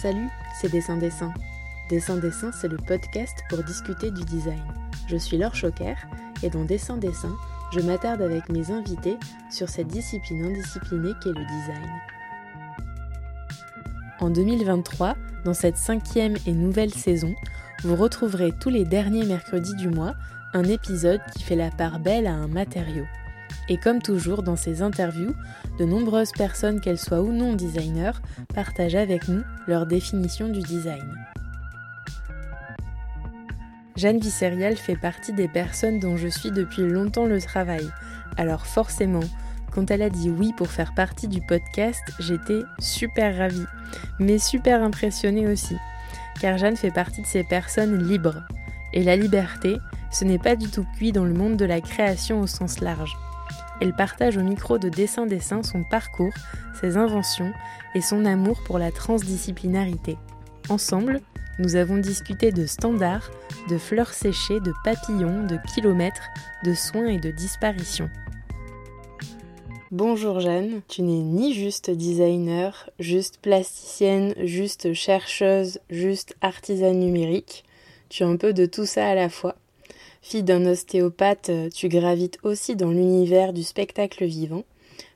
Salut, c'est Dessin Dessin. Dessin Dessin, c'est le podcast pour discuter du design. Je suis Laure Choquer et dans Dessin Dessin, je m'attarde avec mes invités sur cette discipline indisciplinée qu'est le design. En 2023, dans cette cinquième et nouvelle saison, vous retrouverez tous les derniers mercredis du mois un épisode qui fait la part belle à un matériau. Et comme toujours dans ces interviews, de nombreuses personnes, qu'elles soient ou non designers, partagent avec nous leur définition du design. Jeanne Visserial fait partie des personnes dont je suis depuis longtemps le travail. Alors forcément, quand elle a dit oui pour faire partie du podcast, j'étais super ravie, mais super impressionnée aussi. Car Jeanne fait partie de ces personnes libres. Et la liberté, ce n'est pas du tout cuit dans le monde de la création au sens large. Elle partage au micro de Dessin Dessin son parcours, ses inventions et son amour pour la transdisciplinarité. Ensemble, nous avons discuté de standards, de fleurs séchées, de papillons, de kilomètres, de soins et de disparitions. Bonjour Jeanne, tu n'es ni juste designer, juste plasticienne, juste chercheuse, juste artisane numérique. Tu as un peu de tout ça à la fois. Fille d'un ostéopathe, euh, tu gravites aussi dans l'univers du spectacle vivant.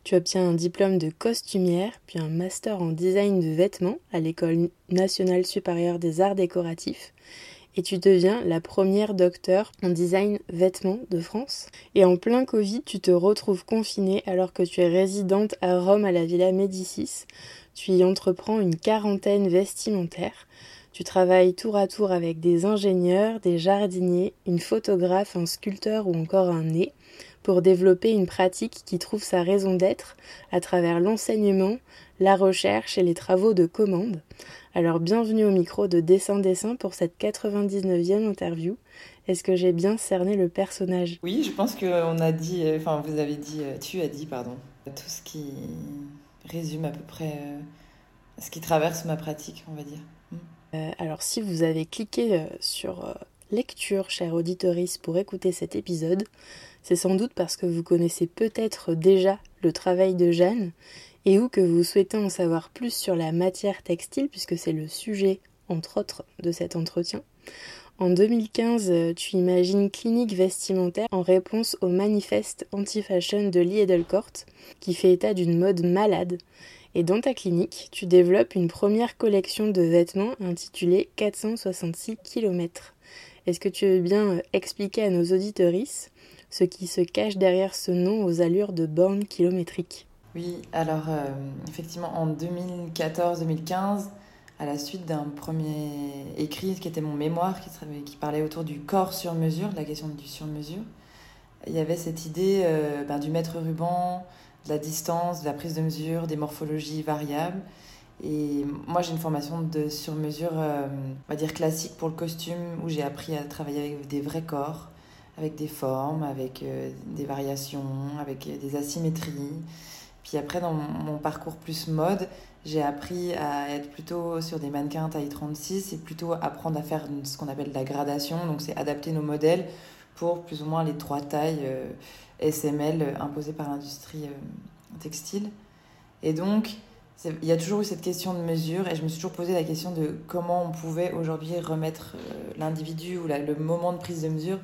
Tu obtiens un diplôme de costumière, puis un master en design de vêtements à l'École nationale supérieure des arts décoratifs. Et tu deviens la première docteur en design vêtements de France. Et en plein Covid, tu te retrouves confinée alors que tu es résidente à Rome à la Villa Médicis. Tu y entreprends une quarantaine vestimentaire. Tu travailles tour à tour avec des ingénieurs, des jardiniers, une photographe, un sculpteur ou encore un nez pour développer une pratique qui trouve sa raison d'être à travers l'enseignement, la recherche et les travaux de commande. Alors bienvenue au micro de Dessin Dessin pour cette 99e interview. Est-ce que j'ai bien cerné le personnage? Oui, je pense qu'on a dit, euh, enfin vous avez dit, euh, tu as dit, pardon, tout ce qui résume à peu près euh, ce qui traverse ma pratique, on va dire. Euh, alors si vous avez cliqué euh, sur euh, lecture, cher auditoris, pour écouter cet épisode, c'est sans doute parce que vous connaissez peut-être déjà le travail de Jeanne et ou que vous souhaitez en savoir plus sur la matière textile puisque c'est le sujet, entre autres, de cet entretien. En 2015, tu imagines Clinique vestimentaire en réponse au manifeste anti-fashion de Lee qui fait état d'une mode malade et dans ta clinique, tu développes une première collection de vêtements intitulée 466 km. Est-ce que tu veux bien euh, expliquer à nos auditorices ce qui se cache derrière ce nom aux allures de bornes kilométriques? Oui, alors euh, effectivement en 2014-2015, à la suite d'un premier écrit qui était mon mémoire, qui, parlait autour du corps sur mesure, de la question du sur mesure, il y avait cette idée euh, ben, du maître ruban, de la distance, de la prise de mesure, des morphologies variables. Et moi, j'ai une formation de sur-mesure, euh, on va dire classique pour le costume, où j'ai appris à travailler avec des vrais corps, avec des formes, avec euh, des variations, avec des asymétries. Puis après, dans mon parcours plus mode, j'ai appris à être plutôt sur des mannequins taille 36 et plutôt apprendre à faire ce qu'on appelle la gradation. Donc, c'est adapter nos modèles pour plus ou moins les trois tailles. Euh, SML imposé par l'industrie euh, textile. Et donc, il y a toujours eu cette question de mesure et je me suis toujours posé la question de comment on pouvait aujourd'hui remettre euh, l'individu ou le moment de prise de mesure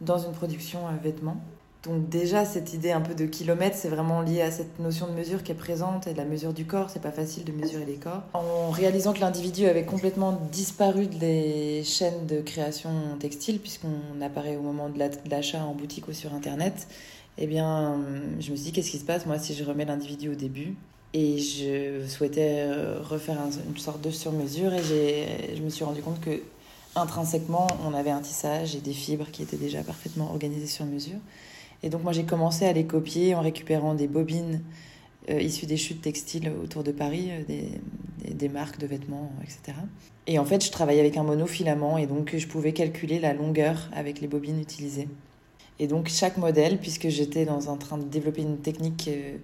dans une production euh, vêtement. Donc déjà, cette idée un peu de kilomètre, c'est vraiment lié à cette notion de mesure qui est présente et de la mesure du corps. C'est pas facile de mesurer les corps. En réalisant que l'individu avait complètement disparu des chaînes de création textile, puisqu'on apparaît au moment de l'achat en boutique ou sur Internet, eh bien, je me suis dit, qu'est-ce qui se passe, moi, si je remets l'individu au début? Et je souhaitais euh, refaire une sorte de sur-mesure et je me suis rendu compte que intrinsèquement, on avait un tissage et des fibres qui étaient déjà parfaitement organisées sur mesure. Et donc, moi, j'ai commencé à les copier en récupérant des bobines euh, issues des chutes textiles autour de Paris, euh, des, des, marques de vêtements, etc. Et en fait, je travaillais avec un monofilament et donc je pouvais calculer la longueur avec les bobines utilisées. Et donc chaque modèle, puisque j'étais dans un train de développer une technique euh,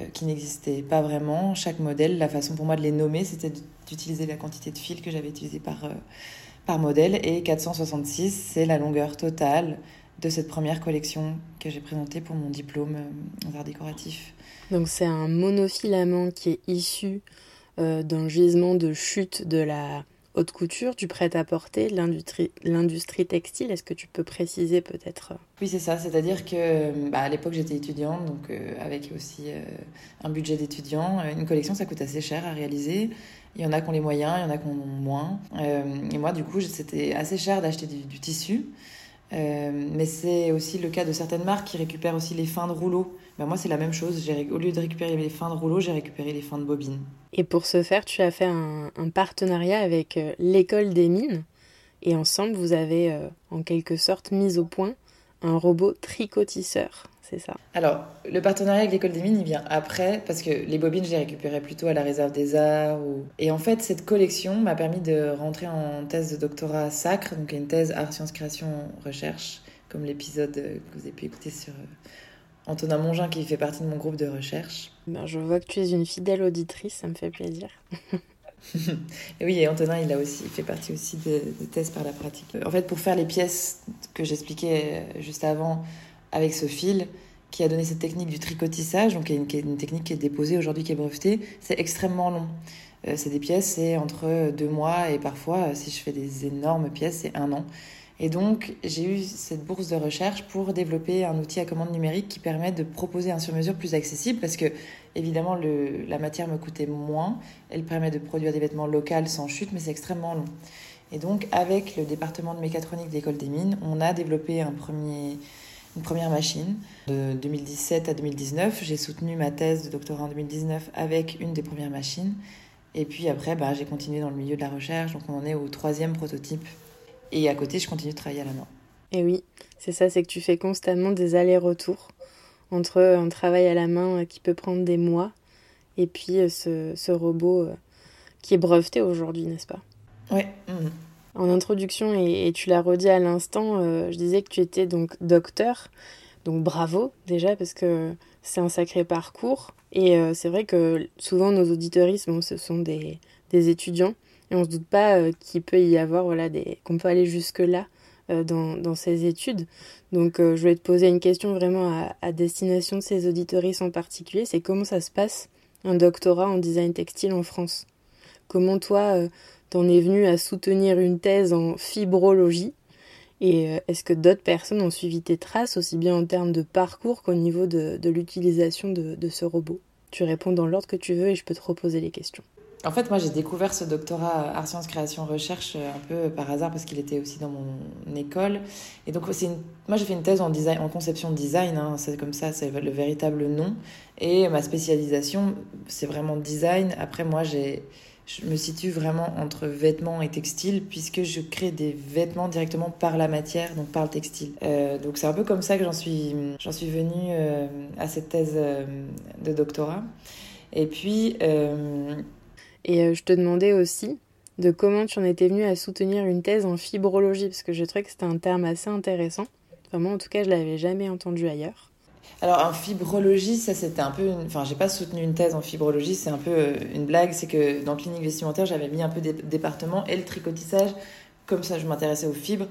euh, qui n'existait pas vraiment, chaque modèle, la façon pour moi de les nommer, c'était d'utiliser la quantité de fil que j'avais utilisé par, euh, par modèle. Et 466, c'est la longueur totale de cette première collection que j'ai présentée pour mon diplôme en art décoratif. Donc c'est un monofilament qui est issu d'un gisement de chute de la haute couture, du prêt-à-porter, l'industrie textile. Est-ce que tu peux préciser peut-être? Oui, c'est ça. C'est-à-dire que bah, à l'époque, j'étais étudiante, donc euh, avec aussi euh, un budget d'étudiant. Une collection, ça coûte assez cher à réaliser. Il y en a qui ont les moyens, il y en a qui ont moins. Euh, et moi, du coup, c'était assez cher d'acheter du, tissu. Mais c'est aussi le cas de certaines marques qui récupèrent aussi les fins de rouleaux. Ben moi, c'est la même chose. Au lieu de récupérer les fins de rouleaux, j'ai récupéré les fins de bobines. Et pour ce faire, tu as fait un, partenariat avec euh, l'école des mines. Et ensemble, vous avez euh, en quelque sorte mis au point un robot tricotisseur. C'est ça. Alors, le partenariat avec l'école des mines, il vient après, parce que les bobines, je les récupérais plutôt à la réserve des arts. Et en fait, cette collection m'a permis de rentrer en thèse de doctorat sacre, donc une thèse art, sciences, création, recherche, comme l'épisode que vous avez pu écouter sur euh, Antonin Mongin qui fait partie de mon groupe de recherche. Ben, je vois que tu es une fidèle auditrice, ça me fait plaisir. et oui, et Antonin, il a aussi fait partie aussi de, thèses par la pratique. En fait, pour faire les pièces que j'expliquais euh, juste avant avec ce fil, qui a donné cette technique du tricotissage, donc qui est une, technique qui est déposée aujourd'hui, qui est brevetée, c'est extrêmement long. Euh, c'est des pièces, c'est entre deux mois et parfois, si je fais des énormes pièces, c'est un an. Et donc, j'ai eu cette bourse de recherche pour développer un outil à commande numérique qui permet de proposer un sur-mesure plus accessible parce que, évidemment, la matière me coûtait moins. Elle permet de produire des vêtements locaux sans chute, mais c'est extrêmement long. Et donc, avec le département de mécatronique de l'école des mines, on a développé un premier, une première machine. De 2017 à 2019, j'ai soutenu ma thèse de doctorat en 2019 avec une des premières machines. Et puis après, bah, j'ai continué dans le milieu de la recherche, donc on en est au troisième prototype et à côté, je continue de travailler à la main. Et oui, c'est ça, c'est que tu fais constamment des allers-retours entre un travail à la main euh, qui peut prendre des mois et puis euh, ce, robot euh, qui est breveté aujourd'hui, n'est-ce pas? Oui. Mhm. En introduction, et, tu l'as redit à l'instant, je disais que tu étais donc docteur. Donc bravo déjà parce que c'est un sacré parcours. Et c'est vrai que souvent nos auditoristes, ce sont des, des étudiants et on se doute pas euh, qu'il peut y avoir voilà des qu'on peut aller jusque là euh, dans, dans ces études. Donc euh, je vais te poser une question vraiment à, à destination de ces auditoristes en particulier, c'est comment ça se passe un doctorat en design textile en France? Comment toi t'en es venu à soutenir une thèse en fibrologie et est-ce que d'autres personnes ont suivi tes traces, aussi bien en termes de parcours qu'au niveau de, l'utilisation de, ce robot? Tu réponds dans l'ordre que tu veux et je peux te reposer les questions. En fait, moi, j'ai découvert ce doctorat art sciences création recherche euh, un peu par hasard parce qu'il était aussi dans mon école. Et donc, c'est moi, j'ai fait une thèse en design, en conception design. Hein, c'est comme ça, c'est le véritable nom. Et ma spécialisation, c'est vraiment design. Après, moi, j'ai je me situe vraiment entre vêtements et textiles puisque je crée des vêtements directement par la matière, donc par le textile. Euh, donc c'est un peu comme ça que j'en suis, j'en suis venue euh, à cette thèse de doctorat. Et puis, et euh, je te demandais aussi de comment tu en étais venu à soutenir une thèse en fibrologie, parce que je trouvais que c'était un terme assez intéressant. Enfin, moi, en tout cas, je l'avais jamais entendu ailleurs. Alors, en fibrologie, ça c'était un peu. Une... Enfin, j'ai pas soutenu une thèse en fibrologie, c'est un peu euh, une blague. C'est que dans clinique vestimentaire, j'avais mis un peu des départements et le tricotissage, comme ça je m'intéressais aux fibres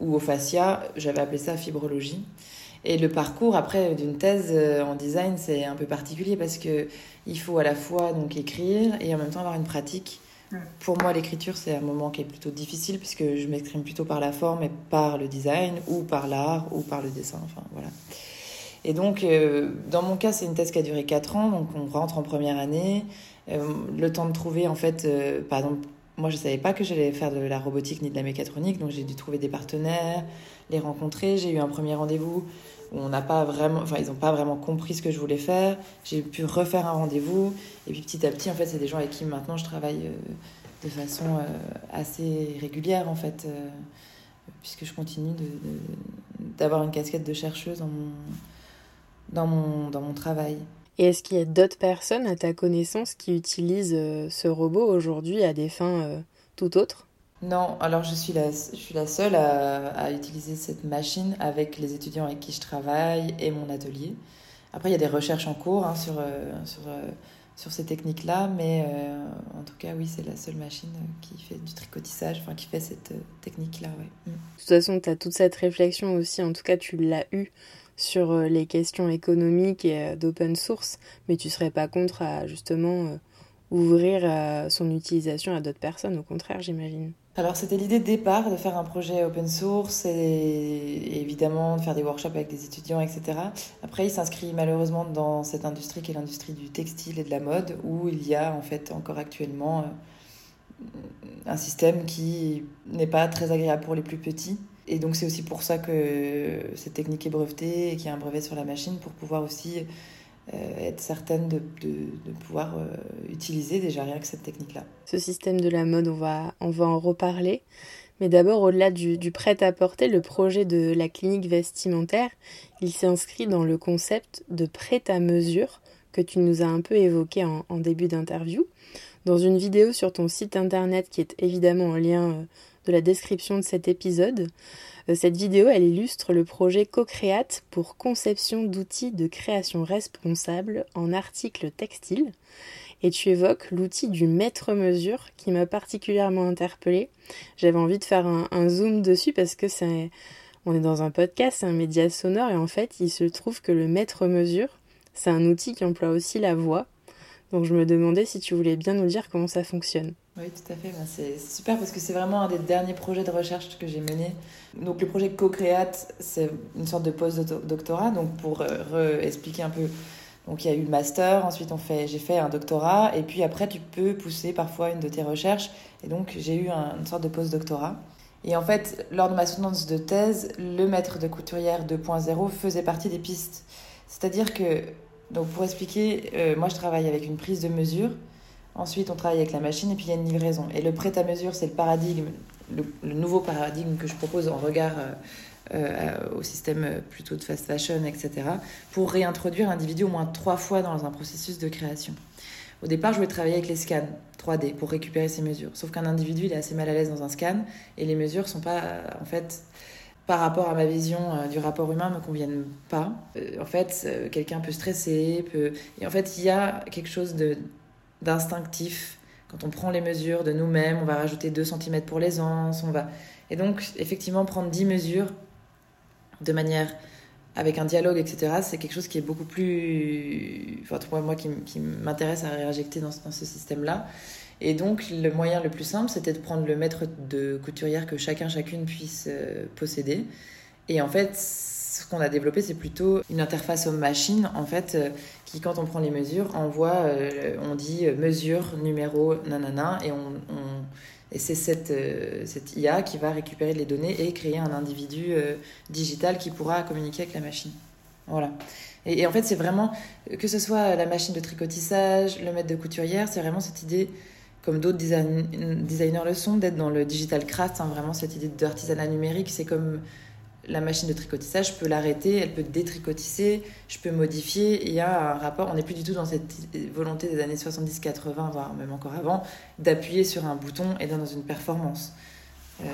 ou aux fascia, j'avais appelé ça fibrologie. Et le parcours après d'une thèse euh, en design, c'est un peu particulier parce que il faut à la fois donc écrire et en même temps avoir une pratique. Pour moi, l'écriture, c'est un moment qui est plutôt difficile puisque je m'exprime plutôt par la forme et par le design ou par l'art ou par le dessin. Enfin, voilà. Et donc, euh, dans mon cas, c'est une thèse qui a duré 4 ans, donc on rentre en première année. Euh, le temps de trouver, en fait, par exemple, moi, je ne savais pas que j'allais faire de la robotique ni de la mécatronique, donc j'ai dû trouver des partenaires, les rencontrer. J'ai eu un premier rendez-vous on n'a pas vraiment, enfin ils n'ont pas vraiment compris ce que je voulais faire. J'ai pu refaire un rendez-vous et puis petit à petit, en fait, c'est des gens avec qui maintenant je travaille euh, de façon euh, assez régulière en fait, euh, puisque je continue d'avoir une casquette de chercheuse dans mon, dans mon, dans mon travail. Et est-ce qu'il y a d'autres personnes à ta connaissance qui utilisent ce robot aujourd'hui à des fins tout autres? Non, alors je suis la, je suis la seule à, utiliser cette machine avec les étudiants avec qui je travaille et mon atelier. Après, il y a des recherches en cours hein, sur, euh, sur, euh, sur ces techniques-là, mais euh, en tout cas, oui, c'est la seule machine qui fait du tricotissage, enfin qui fait cette technique-là. Mm. De toute façon, tu as toute cette réflexion aussi, en tout cas, tu l'as eu sur les questions économiques et d'open source, mais tu serais pas contre à justement ouvrir son utilisation à d'autres personnes, au contraire, j'imagine. Alors c'était l'idée de départ de faire un projet open source et, évidemment de faire des workshops avec des étudiants, etc. Après il s'inscrit malheureusement dans cette industrie qui est l'industrie du textile et de la mode où il y a en fait encore actuellement euh, un système qui n'est pas très agréable pour les plus petits. Et donc c'est aussi pour ça que cette technique est brevetée et qu'il y a un brevet sur la machine pour pouvoir aussi euh, être certaine de, pouvoir euh, utiliser déjà rien que cette technique-là. Ce système de la mode, on va, en reparler. Mais d'abord, au-delà du, du prêt-à-porter, le projet de la clinique vestimentaire, il s'inscrit dans le concept de prêt-à-mesure que tu nous as un peu évoqué en, en début d'interview. Dans une vidéo sur ton site internet qui est évidemment en lien euh, de la description de cet épisode, euh, cette vidéo, elle illustre le projet CoCreate pour conception d'outils de création responsable en articles textiles. Et tu évoques l'outil du mètre-mesure qui m'a particulièrement interpellée. J'avais envie de faire un, zoom dessus parce que c'est, on est dans un podcast, c'est un média sonore et en fait, il se trouve que le mètre-mesure, c'est un outil qui emploie aussi la voix. Donc je me demandais si tu voulais bien nous dire comment ça fonctionne. Oui, tout à fait. Ben, c'est super parce que c'est vraiment un des derniers projets de recherche que j'ai mené. Donc, le projet Co-Create, c'est une sorte de post-doctorat. Donc, pour euh, expliquer un peu, donc il y a eu le master, ensuite on fait, j'ai fait un doctorat, et puis après, tu peux pousser parfois une de tes recherches. Et donc, j'ai eu une sorte de post-doctorat. Et en fait, lors de ma soutenance de thèse, le maître de couturière 2.0 faisait partie des pistes. C'est-à-dire que, donc pour expliquer, euh, moi je travaille avec une prise de mesure Ensuite, on travaille avec la machine et puis il y a une livraison. Et le prêt-à-mesure, c'est le paradigme, le, nouveau paradigme que je propose en regard euh, euh, au système plutôt de fast fashion, etc., pour réintroduire l'individu au moins trois fois dans un processus de création. Au départ, je voulais travailler avec les scans 3D pour récupérer ces mesures. Sauf qu'un individu, il est assez mal à l'aise dans un scan et les mesures sont pas, en fait, par rapport à ma vision euh, du rapport humain, me conviennent pas. en fait, quelqu'un peut stresser, peut... et en fait, il y a quelque chose de d'instinctif. Quand on prend les mesures de nous-mêmes, on va rajouter 2 cm pour l'aisance, on va... Et donc, effectivement, prendre 10 mesures de manière avec un dialogue, etc., c'est quelque chose qui est beaucoup plus... Enfin, pour moi, qui, m'intéresse à réinjecter dans, ce système-là. Et donc, le moyen le plus simple, c'était de prendre le mètre de couturière que chacun, chacune puisse euh, posséder. Et en fait, ce qu'on a développé, c'est plutôt une interface aux machines, en fait, euh, quand on prend les mesures, envoie, euh, on dit euh, mesure, numéro, nanana, et, on, et c'est cette, cette IA qui va récupérer les données et créer un individu digital qui pourra communiquer avec la machine. Voilà. Et, en fait, c'est vraiment, que ce soit la machine de tricotissage, le maître de couturière, c'est vraiment cette idée comme d'autres designers le sont, d'être dans le digital craft, hein, vraiment cette idée d'artisanat numérique. C'est comme la machine de tricotissage, je peux l'arrêter, elle peut détricotisser, je peux modifier. Il y a un rapport, on n'est plus du tout dans cette volonté des années 70-80, voire même encore avant, d'appuyer sur un bouton et dans une performance. Euh,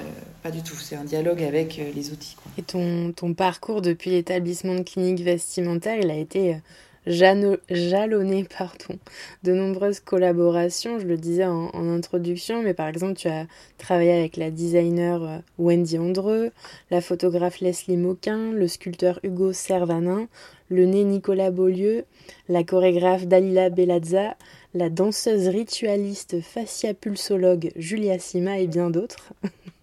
pas du tout, c'est un dialogue avec euh, les outils. Et ton, ton parcours depuis l'établissement de clinique vestimentaire, il a été euh, jalonné pardon, de nombreuses collaborations. Je le disais en, introduction, mais par exemple, tu as travaillé avec la designer euh, Wendy Andreux, la photographe Leslie Moquin, le sculpteur Hugo Servanin, le nez Nicolas Beaulieu, la chorégraphe Dalila Belazza, la danseuse ritualiste fascia-pulsologue Julia Sima et bien d'autres.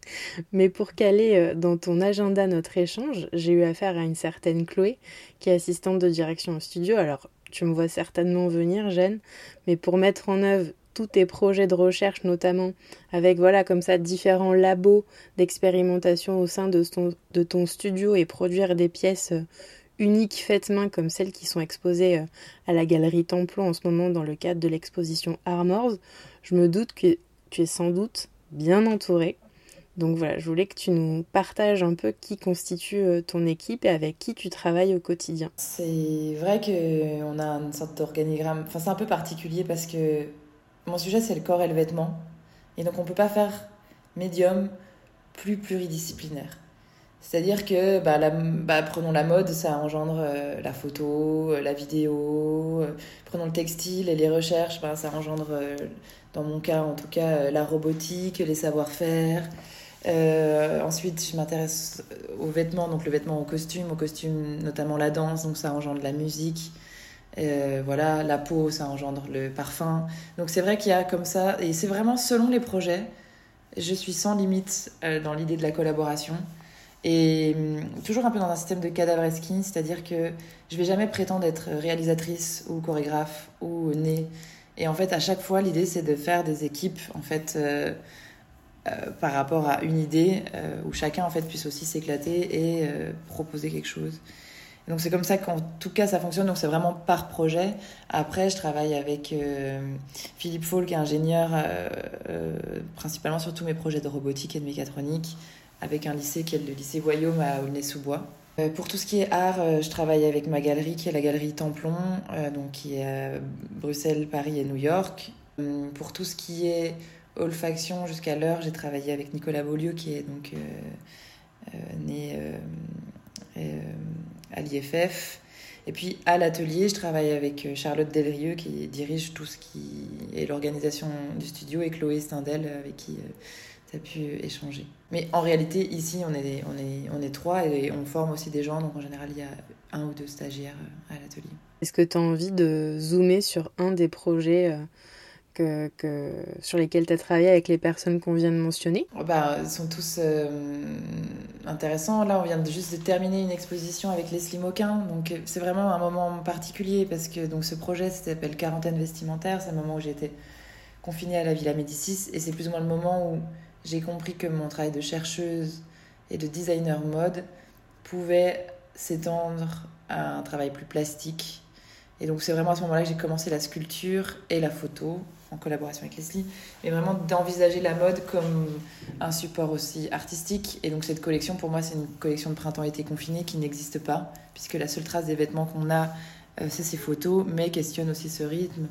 Mais pour caler euh, dans ton agenda notre échange, j'ai eu affaire à une certaine Chloé, qui est assistante de direction au studio. Alors, tu me vois certainement venir, Jeanne, mais pour mettre en œuvre tous tes projets de recherche, notamment avec, voilà, comme ça, différents labos d'expérimentation au sein de ton, studio et produire des pièces euh, uniques faites main comme celles qui sont exposées euh, à la galerie Templon en ce moment dans le cadre de l'exposition Armors, je me doute que tu es sans doute bien entourée. Donc voilà, je voulais que tu nous partages un peu qui constitue euh, ton équipe et avec qui tu travailles au quotidien. C'est vrai qu'on a une sorte d'organigramme, enfin c'est un peu particulier parce que mon sujet c'est le corps et le vêtement. Et donc on ne peut pas faire médium plus pluridisciplinaire. C'est-à-dire que, bah, bah, prenons la mode, ça engendre euh, la photo, euh, la vidéo. prenons le textile et les recherches, bah, ça engendre, dans mon cas en tout cas, la robotique, les savoir-faire. Euh, ensuite, je m'intéresse aux vêtements, donc le vêtement au costume, au costume notamment la danse, donc ça engendre la musique, Euh, voilà, la peau, ça engendre le parfum. Donc c'est vrai qu'il y a comme ça, et c'est vraiment selon les projets, je suis sans limite euh, dans l'idée de la collaboration. Et hum, toujours un peu dans un système de cadavresque, c'est-à-dire que je vais jamais prétendre être réalisatrice ou chorégraphe ou née. Et en fait, à chaque fois, l'idée c'est de faire des équipes en fait par rapport à une idée où chacun en fait puisse aussi s'éclater et proposer quelque chose. Donc c'est comme ça qu'en tout cas ça fonctionne. Donc c'est vraiment par projet. Après, je travaille avec euh, Philippe Faul, qui est ingénieur, euh, euh, principalement sur tous mes projets de robotique et de mécatronique, avec un lycée qui est le lycée Voyaume à Aulnay-sous-Bois. pour tout ce qui est art, je travaille avec ma galerie qui est la galerie Templon, donc qui est à Bruxelles, Paris et New York. pour tout ce qui est olfaction jusqu'à l'heure, j'ai travaillé avec Nicolas Beaulieu qui est donc né à l'IFF. Et puis à l'atelier, je travaille avec euh, Charlotte Delrieux qui dirige tout ce qui est l'organisation du studio et Chloé Stindel avec qui euh, tu as pu échanger. Mais en réalité, ici, on est, on, est, on est trois et on forme aussi des gens. Donc en général, il y a un ou deux stagiaires euh, à l'atelier. Est-ce que tu as envie de zoomer sur un des projets que, sur lesquels tu as travaillé avec les personnes qu'on vient de mentionner? Oh, bah, Ils sont tous euh, intéressants. Là, on vient de juste de terminer une exposition avec Leslie Moquin. Donc, c'est vraiment un moment particulier parce que donc, ce projet s'appelle Quarantaine vestimentaire. C'est un moment où j'étais confinée à la Villa Médicis. Et c'est plus ou moins le moment où j'ai compris que mon travail de chercheuse et de designer mode pouvait s'étendre à un travail plus plastique. Et donc c'est vraiment à ce moment-là que j'ai commencé la sculpture et la photo en collaboration avec Leslie, mais vraiment d'envisager la mode comme un support aussi artistique. Et donc cette collection, pour moi, c'est une collection de printemps-été confiné qui n'existe pas, puisque la seule trace des vêtements qu'on a, euh, c'est ces photos, mais questionne aussi ce rythme,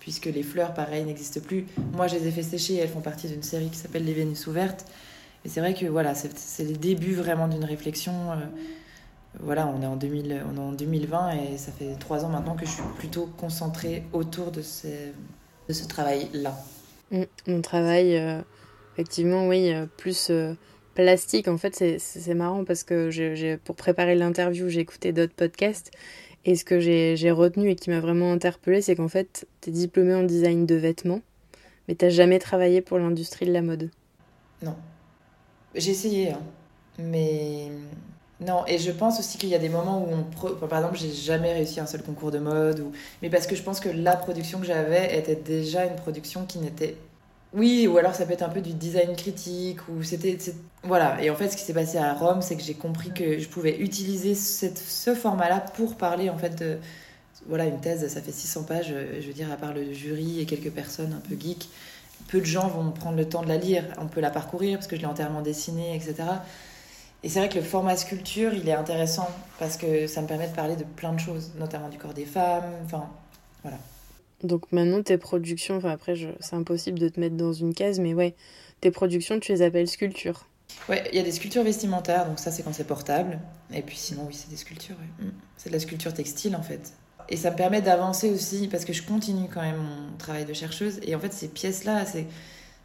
puisque les fleurs, pareil, n'existent plus. Moi, je les ai fait sécher, elles font partie d'une série qui s'appelle Les Vénus ouvertes. Et c'est vrai que voilà, c'est le début vraiment d'une réflexion. Euh, voilà, on est, en 2000, on est en 2020 et ça fait trois ans maintenant que je suis plutôt concentrée autour de ces ce travail-là mm, On travaille, euh, effectivement, oui, euh, plus euh, plastique. En fait, c'est marrant parce que j'ai pour préparer l'interview, j'ai écouté d'autres podcasts. Et ce que j'ai retenu et qui m'a vraiment interpellée, c'est qu'en fait, tu es diplômé en design de vêtements, mais tu jamais travaillé pour l'industrie de la mode. Non. J'ai essayé, hein. mais non, et je pense aussi qu'il y a des moments où on. Par exemple, j'ai jamais réussi un seul concours de mode, ou... mais parce que je pense que la production que j'avais était déjà une production qui n'était. Oui, ou alors ça peut être un peu du design critique, ou c'était. Voilà, et en fait, ce qui s'est passé à Rome, c'est que j'ai compris que je pouvais utiliser cette... ce format-là pour parler en fait de. Voilà, une thèse, ça fait 600 pages, je veux dire, à part le jury et quelques personnes un peu geeks, peu de gens vont prendre le temps de la lire. On peut la parcourir parce que je l'ai entièrement dessinée, etc. Et c'est vrai que le format sculpture, il est intéressant parce que ça me permet de parler de plein de choses, notamment du corps des femmes, enfin, voilà. Donc maintenant, tes productions, enfin après, je... c'est impossible de te mettre dans une case, mais ouais, tes productions, tu les appelles sculptures. Ouais, il y a des sculptures vestimentaires, donc ça c'est quand c'est portable. Et puis sinon, oui, c'est des sculptures, mm. C'est de la sculpture textile en fait. Et ça me permet d'avancer aussi parce que je continue quand même mon travail de chercheuse. Et en fait, ces pièces-là, c'est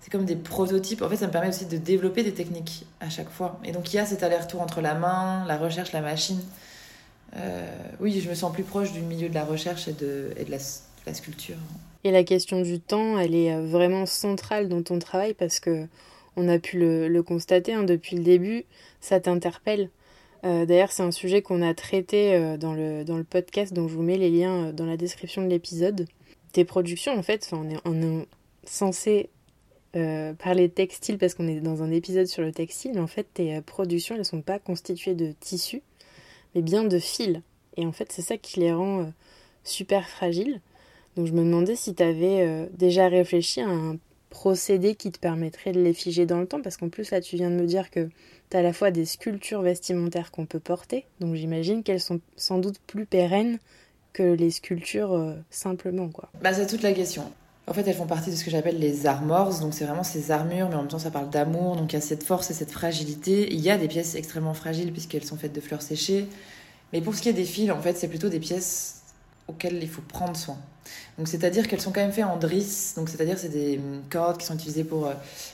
c'est comme des prototypes. En fait, ça me permet aussi de développer des techniques à chaque fois. Et donc, il y a cet aller-retour entre la main, la recherche, la machine. Euh, oui, je me sens plus proche du milieu de la recherche et de, la, sculpture. Et la question du temps, elle est euh, vraiment centrale dans ton travail parce que on a pu le, constater hein, depuis le début, ça t'interpelle. Euh, d'ailleurs, c'est un sujet qu'on a traité dans, le, dans le podcast, donc je vous mets les liens dans la description de l'épisode. Tes productions, en fait, on est, on est censé euh, parler textile parce qu'on est dans un épisode sur le textile, mais en fait tes euh, productions elles sont pas constituées de tissus, mais bien de fils. Et en fait c'est ça qui les rend euh, super fragiles. Donc je me demandais si tu avais déjà réfléchi à un procédé qui te permettrait de les figer dans le temps, parce qu'en plus là tu viens de me dire que tu as à la fois des sculptures vestimentaires qu'on peut porter, donc j'imagine qu'elles sont sans doute plus pérennes que les sculptures simplement quoi. Bah c'est toute la question. En fait, elles font partie de ce que j'appelle les armors. Donc, c'est vraiment ces armures, mais en même temps, ça parle d'amour. Donc, il y a cette force et cette fragilité. Il y a des pièces extrêmement fragiles puisqu'elles sont faites de fleurs séchées. Mais pour ce qui est des fils, en fait, c'est plutôt des pièces auxquelles il faut prendre soin. Donc, c'est-à-dire qu'elles sont quand même faites en drisse. Donc, c'est-à-dire c'est des cordes qui sont utilisées pour euh,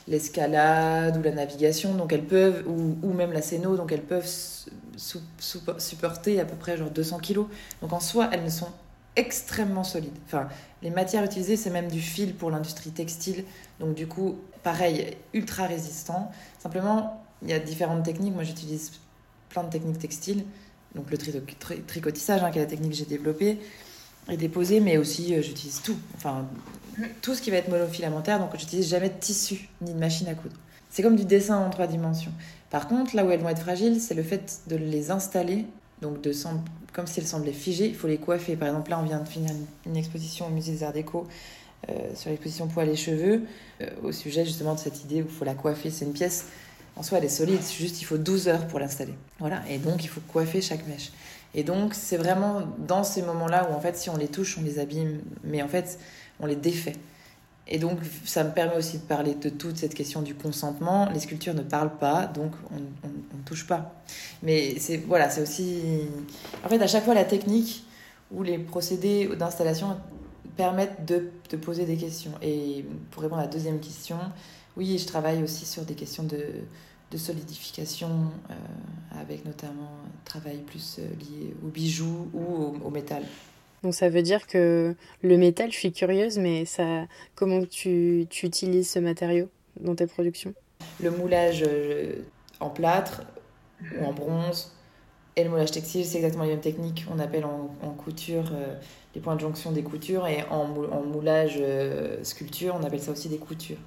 l'escalade ou la navigation. Donc, elles peuvent, ou, ou même la scéno, donc elles peuvent supporter à peu près genre 200 kilos. Donc, en soi, elles ne sont extrêmement solide. Enfin, les matières utilisées, c'est même du fil pour l'industrie textile. Donc du coup, pareil, ultra résistant. Simplement, il y a différentes techniques. Moi, j'utilise plein de techniques textiles. Donc le tricotissage, hein, qui est la technique que j'ai développée et déposée, mais aussi euh, j'utilise tout. Enfin, tout ce qui va être monofilamentaire. Donc j'utilise jamais de tissu ni de machine à coudre. C'est comme du dessin en trois dimensions. Par contre, là où elles vont être fragiles, c'est le fait de les installer, donc de comme si elles semblaient figées, il faut les coiffer. Par exemple, là, on vient de finir une, exposition au musée des Arts Déco euh, sur l'exposition Poils et cheveux, euh, au sujet justement de cette idée où il faut la coiffer. C'est une pièce, en soi, elle est solide, juste il faut 12 heures pour l'installer. Voilà, et donc il faut coiffer chaque mèche. Et donc, c'est vraiment dans ces moments-là où, en fait, si on les touche, on les abîme, mais en fait, on les défait. Et donc, ça me permet aussi de parler de toute cette question du consentement. Les sculptures ne parlent pas, donc on ne touche pas. Mais c'est voilà, c'est aussi. En fait, à chaque fois, la technique ou les procédés d'installation permettent de, poser des questions. Et pour répondre à la deuxième question, oui, je travaille aussi sur des questions de, de solidification, euh, avec notamment un travail plus euh, lié aux bijoux ou au métal. Donc ça veut dire que le métal, je suis curieuse, mais ça, comment tu, tu utilises ce matériau dans tes productions? Le moulage euh, en plâtre ou en bronze et le moulage textile, c'est exactement les mêmes techniques. On appelle en, couture euh, les points de jonction des coutures et en, moulage euh, sculpture, on appelle ça aussi des coutures.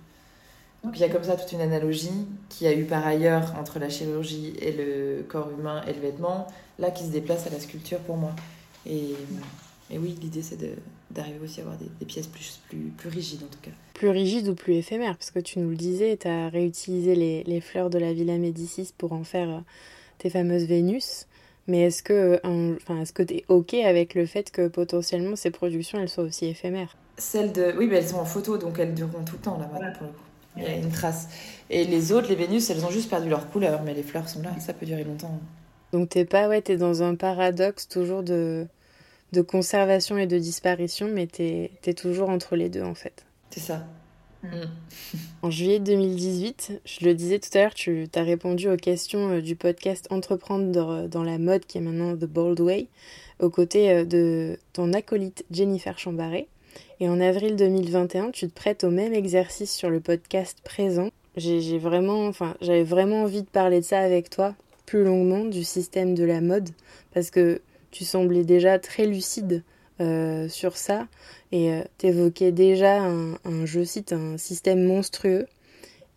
Donc il y a comme ça toute une analogie qui a eu par ailleurs entre la chirurgie et le corps humain et le vêtement, là qui se déplace à la sculpture pour moi. Et l'idée c'est d'arriver aussi à avoir des, pièces plus, plus, plus, rigides en tout cas. Plus rigides ou plus éphémères, parce que tu nous le disais, tu as réutilisé les, les, fleurs de la Villa Médicis pour en faire euh, tes fameuses Vénus. Mais est-ce que enfin, est-ce que tu es OK avec le fait que potentiellement ces productions elles soient aussi éphémères? Celles de. Oui, mais elles sont en photo donc elles dureront tout le temps là-bas pour le coup. Il y a une trace. Et les autres, les Vénus, elles ont juste perdu leur couleur, mais les fleurs sont là, ça peut durer longtemps. Donc t'es pas, ouais, t'es dans un paradoxe toujours de de conservation et de disparition, mais tu es, toujours entre les deux en fait. C'est ça. Mm. En juillet 2018, je le disais tout à l'heure, tu as répondu aux questions euh, du podcast Entreprendre dans la mode, qui est maintenant The Bold Way, aux côtés euh, de ton acolyte Jennifer Chambaré. Et en avril 2021, tu te prêtes au même exercice sur le podcast présent. J'ai vraiment, enfin, j'avais vraiment envie de parler de ça avec toi plus longuement du système de la mode parce que tu semblais déjà très lucide euh, sur ça et euh, t'évoquais déjà un, je cite, un système monstrueux.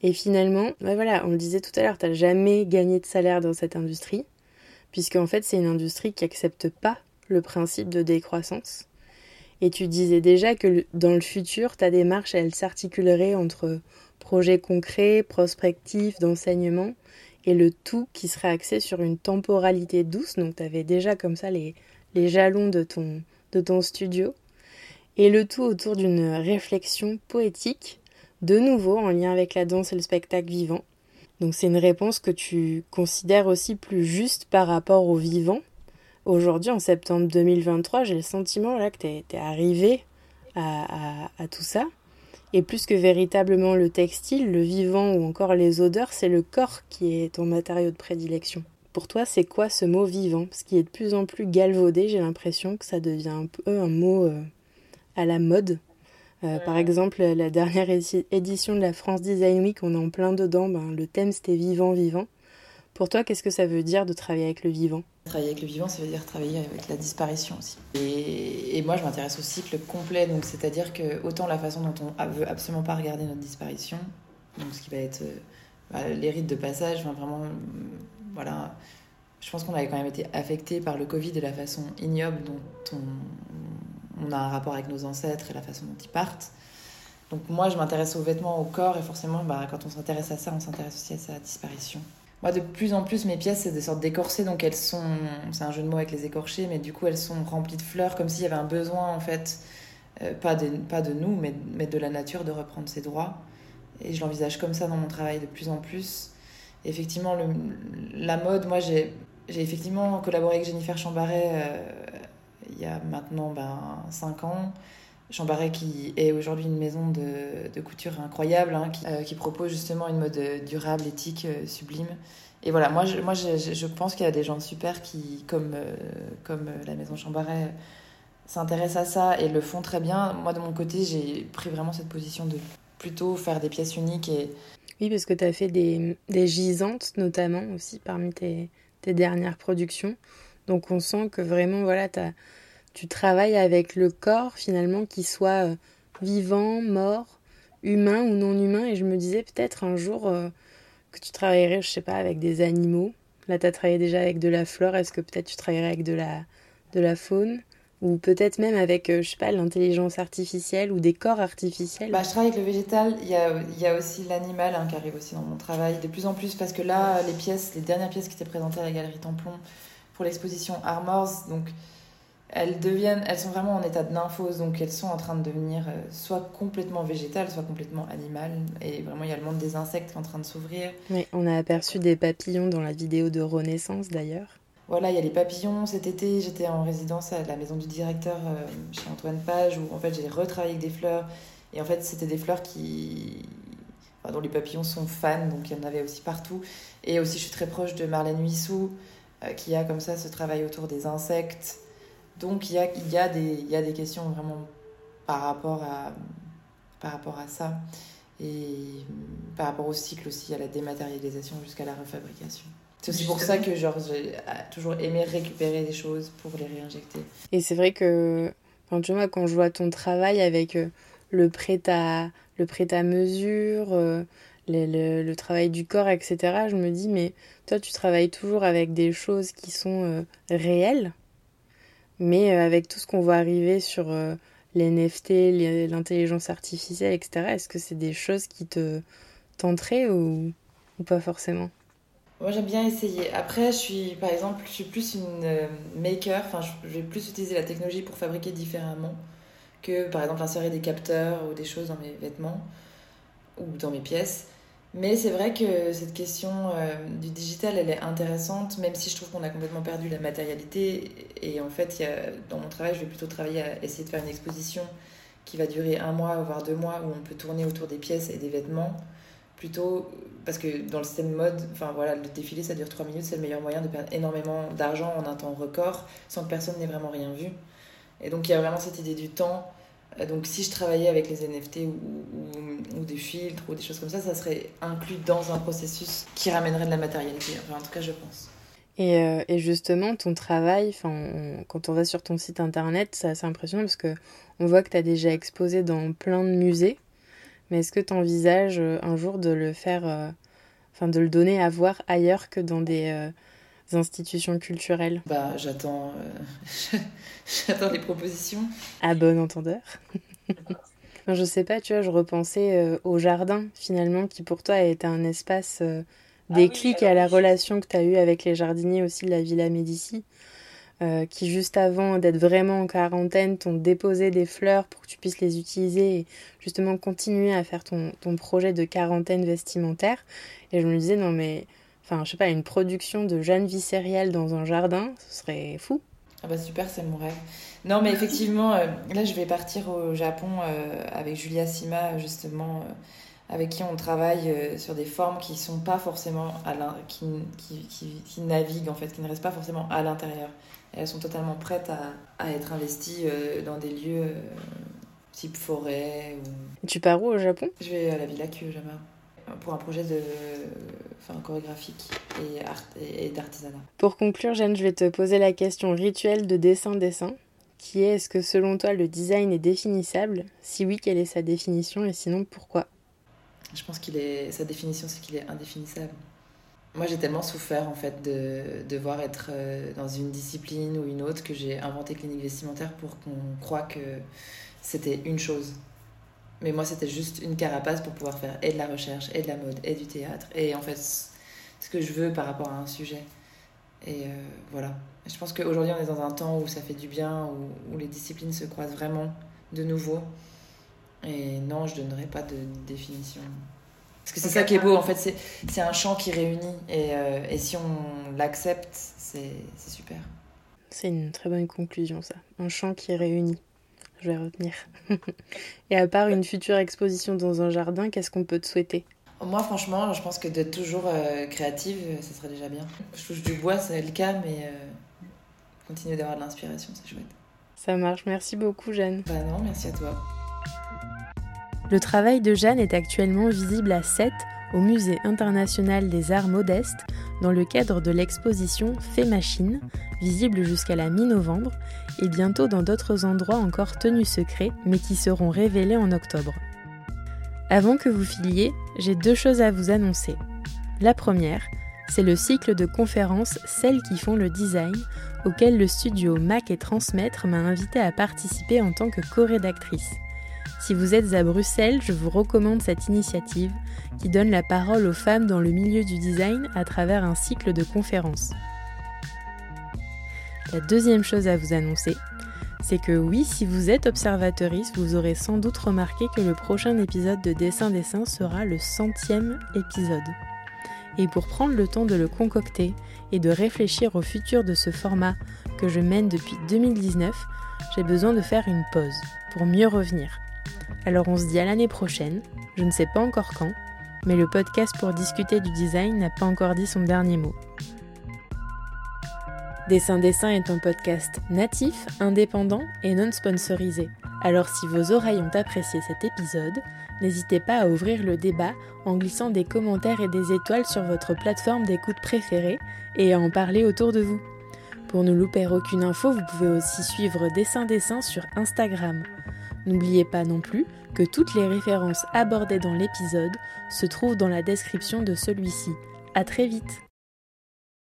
Et finalement, voilà, on le disait tout à l'heure, t'as jamais gagné de salaire dans cette industrie, puisque en fait c'est une industrie qui accepte pas le principe de décroissance. Et tu disais déjà que dans le futur, ta démarche, elle s'articulerait entre projets concrets, prospectifs, d'enseignement, et le tout qui serait axé sur une temporalité douce. Donc tu avais déjà comme ça les, les jalons de ton, de ton studio. Et le tout autour d'une réflexion poétique, de nouveau en lien avec la danse et le spectacle vivant. Donc c'est une réponse que tu considères aussi plus juste par rapport au vivant. Aujourd'hui, en septembre 2023, j'ai le sentiment là que tu es, arrivé à, à, tout ça. Et plus que véritablement le textile, le vivant ou encore les odeurs, c'est le corps qui est ton matériau de prédilection. Pour toi, c'est quoi ce mot vivant? Ce qui est de plus en plus galvaudé, j'ai l'impression que ça devient un peu un mot euh, à la mode. Euh, par exemple, la dernière édition de la France Design Week, on est en plein dedans, ben, le thème c'était vivant, vivant. Pour toi, qu'est-ce que ça veut dire de travailler avec le vivant? Travailler avec le vivant, ça veut dire travailler avec la disparition aussi. Et, moi, je m'intéresse au cycle complet, donc c'est-à-dire que autant la façon dont on veut absolument pas regarder notre disparition, donc ce qui va être euh, bah, les rites de passage, vraiment, voilà. Je pense qu'on avait quand même été affecté par le Covid et la façon ignoble dont on, a un rapport avec nos ancêtres et la façon dont ils partent. Donc moi, je m'intéresse aux vêtements, au corps, et forcément, bah, quand on s'intéresse à ça, on s'intéresse aussi à sa disparition. Moi, de plus en plus, mes pièces, c'est des sortes d'écorcés, donc elles sont. C'est un jeu de mots avec les écorchés, mais du coup, elles sont remplies de fleurs, comme s'il y avait un besoin, en fait, euh, pas, de, pas de nous, mais, de la nature, de reprendre ses droits. Et je l'envisage comme ça dans mon travail de plus en plus. effectivement, la mode, moi, j'ai effectivement collaboré avec Jennifer Chambaret euh, il y a maintenant ben, 5 ans. Chambaret qui est aujourd'hui une maison de, de couture incroyable, hein, qui, euh, qui, propose justement une mode durable, éthique, euh, sublime. Et voilà, moi je, moi, je, pense qu'il y a des gens super qui, comme, euh, comme la maison Chambaret, s'intéressent à ça et le font très bien. Moi, de mon côté, j'ai pris vraiment cette position de plutôt faire des pièces uniques et... Oui, parce que tu as fait des, des, gisantes, notamment, aussi, parmi tes, tes, dernières productions. Donc, on sent que vraiment, voilà, as, tu travailles avec le corps, finalement, qui soit euh, vivant, mort, humain ou non humain. Et je me disais peut-être un jour euh, que tu travaillerais, je sais pas, avec des animaux. Là, tu as travaillé déjà avec de la flore. Est-ce que peut-être tu travaillerais avec de la, de la faune? Ou peut-être même avec, euh, je sais pas, l'intelligence artificielle ou des corps artificiels? Bah, Je travaille avec le végétal, il y a, aussi l'animal hein, qui arrive aussi dans mon travail, de plus en plus, parce que là, les pièces, les dernières pièces qui étaient présentées à la Galerie Templon pour l'exposition Armors, donc elles deviennent, elles sont vraiment en état de nymphose, donc elles sont en train de devenir euh, soit complètement végétales, soit complètement animales. Et vraiment, il y a le monde des insectes qui est en train de s'ouvrir. Oui, on a aperçu des papillons dans la vidéo de Renaissance d'ailleurs. Voilà, il y a les papillons. Cet été, j'étais en résidence à la maison du directeur euh, chez Antoine Page, où en fait j'ai retravaillé avec des fleurs. Et en fait, c'était des fleurs qui, enfin, dont les papillons sont fans, donc il y en avait aussi partout. Et aussi, je suis très proche de Marlène Huissou, euh, qui a comme ça ce travail autour des insectes donc il y a, y, a y a des questions vraiment par rapport à, par rapport à ça et par rapport au cycle aussi, à la dématérialisation jusqu'à la refabrication. C'est aussi pour ça que genre, j'ai toujours aimé récupérer des choses pour les réinjecter. Et c'est vrai que quand, tu vois, quand je vois ton travail avec euh, le prêt à, le prêt à mesure, euh, le, le, le, travail du corps, etc., je me dis, mais toi, tu travailles toujours avec des choses qui sont euh, réelles mais euh, avec tout ce qu'on voit arriver sur euh, les NFT, l'intelligence artificielle, etc., est-ce que c'est des choses qui te tenteraient ou, pas forcément? Moi j'aime bien essayer. Après, je suis par exemple, je suis plus une euh, maker, enfin je vais plus utiliser la technologie pour fabriquer différemment que par exemple insérer des capteurs ou des choses dans mes vêtements ou dans mes pièces. Mais c'est vrai que cette question euh, du digital, elle est intéressante, même si je trouve qu'on a complètement perdu la matérialité. Et en fait, y a, dans mon travail, je vais plutôt travailler à essayer de faire une exposition qui va durer un mois, voire deux mois, où on peut tourner autour des pièces et des vêtements. Plutôt parce que dans le système mode, enfin voilà, le défilé ça dure trois minutes, c'est le meilleur moyen de perdre énormément d'argent en un temps record sans que personne n'ait vraiment rien vu. Et donc il y a vraiment cette idée du temps donc si je travaillais avec les NFT ou, des filtres ou des choses comme ça, ça serait inclus dans un processus qui ramènerait de la matérialité. En tout cas, je pense. Et, euh, justement, ton travail, on, quand on va sur ton site internet, c'est assez impressionnant parce que on voit que tu as déjà exposé dans plein de musées. Mais est-ce que tu envisages euh, un jour de le faire, enfin de le donner à voir ailleurs que dans des institutions culturelles Bah, j'attends, euh, j'attends les propositions. À bon entendeur. je sais pas, tu vois, je repensais euh, au jardin finalement, qui pour toi a été un espace euh, déclic ah à la relation que tu as eue avec les jardiniers aussi de la Villa Médicis. qui juste avant d'être vraiment en quarantaine t'ont déposé des fleurs pour que tu puisses les utiliser et justement continuer à faire ton, ton projet de quarantaine vestimentaire. Et je me disais, non mais Enfin, je sais pas, une production de Jeanne Vicériel dans un jardin, ce serait fou. Ah bah super, c'est mon rêve. Non, mais effectivement, euh, là, je vais partir au Japon euh, avec Julia Sima, justement, euh, avec qui on travaille sur des formes qui sont pas forcément à qui, qui, qui, qui, naviguent, en fait, qui ne restent pas forcément à l'intérieur. elles sont totalement prêtes à, à être investies dans des lieux type forêt. Ou... Tu pars où au Japon? Je vais à la Villa Kyojama pour un projet de enfin, chorégraphique et, art, et, d'artisanat. Pour conclure, Jeanne, je vais te poser la question rituelle de dessin-dessin, qui est est-ce que selon toi le design est définissable? Si oui, quelle est sa définition? Et sinon pourquoi? Je pense qu'il est sa définition, c'est qu'il est indéfinissable. Moi, j'ai tellement souffert en fait de devoir être euh, dans une discipline ou une autre que j'ai inventé clinique vestimentaire pour qu'on croit que c'était une chose mais moi, c'était juste une carapace pour pouvoir faire et de la recherche, et de la mode, et du théâtre. Et en fait, ce que je veux par rapport à un sujet. Et euh, voilà. Je pense qu'aujourd'hui, on est dans un temps où ça fait du bien, où, où les disciplines se croisent vraiment de nouveau. Et non, je donnerai pas de définition. Parce que c'est ça qui est beau, en fait, c'est un champ qui réunit. Et, euh, et si on l'accepte, c'est super. C'est une très bonne conclusion, ça. Un champ qui réunit je vais retenir. Et à part une future exposition dans un jardin, qu'est-ce qu'on peut te souhaiter? Moi, franchement, je pense que d'être toujours euh, créative, euh, ça serait déjà bien. Je touche du bois, c'est le cas, mais euh, continuer d'avoir de l'inspiration, c'est chouette. Ça marche, merci beaucoup Jeanne. Bah non, merci à toi. Le travail de Jeanne est actuellement visible à 7 au Musée international des arts modestes dans le cadre de l'exposition Fait Machine, visible jusqu'à la mi-novembre, et bientôt dans d'autres endroits encore tenus secrets, mais qui seront révélés en octobre. Avant que vous filiez, j'ai deux choses à vous annoncer. La première, c'est le cycle de conférences Celles qui font le design, auquel le studio Mac et Transmettre m'a invité à participer en tant que co-rédactrice. Si vous êtes à Bruxelles, je vous recommande cette initiative qui donne la parole aux femmes dans le milieu du design à travers un cycle de conférences. La deuxième chose à vous annoncer, c'est que oui, si vous êtes observatrice, vous aurez sans doute remarqué que le prochain épisode de Dessin Dessin sera le centième épisode. Et pour prendre le temps de le concocter et de réfléchir au futur de ce format que je mène depuis 2019, j'ai besoin de faire une pause pour mieux revenir. Alors on se dit à l'année prochaine, je ne sais pas encore quand, mais le podcast pour discuter du design n'a pas encore dit son dernier mot. Dessin Dessin est un podcast natif, indépendant et non sponsorisé. Alors si vos oreilles ont apprécié cet épisode, n'hésitez pas à ouvrir le débat en glissant des commentaires et des étoiles sur votre plateforme d'écoute préférée et à en parler autour de vous. Pour ne louper aucune info, vous pouvez aussi suivre Dessin Dessin sur Instagram. N'oubliez pas non plus que toutes les références abordées dans l'épisode se trouvent dans la description de celui-ci. À très vite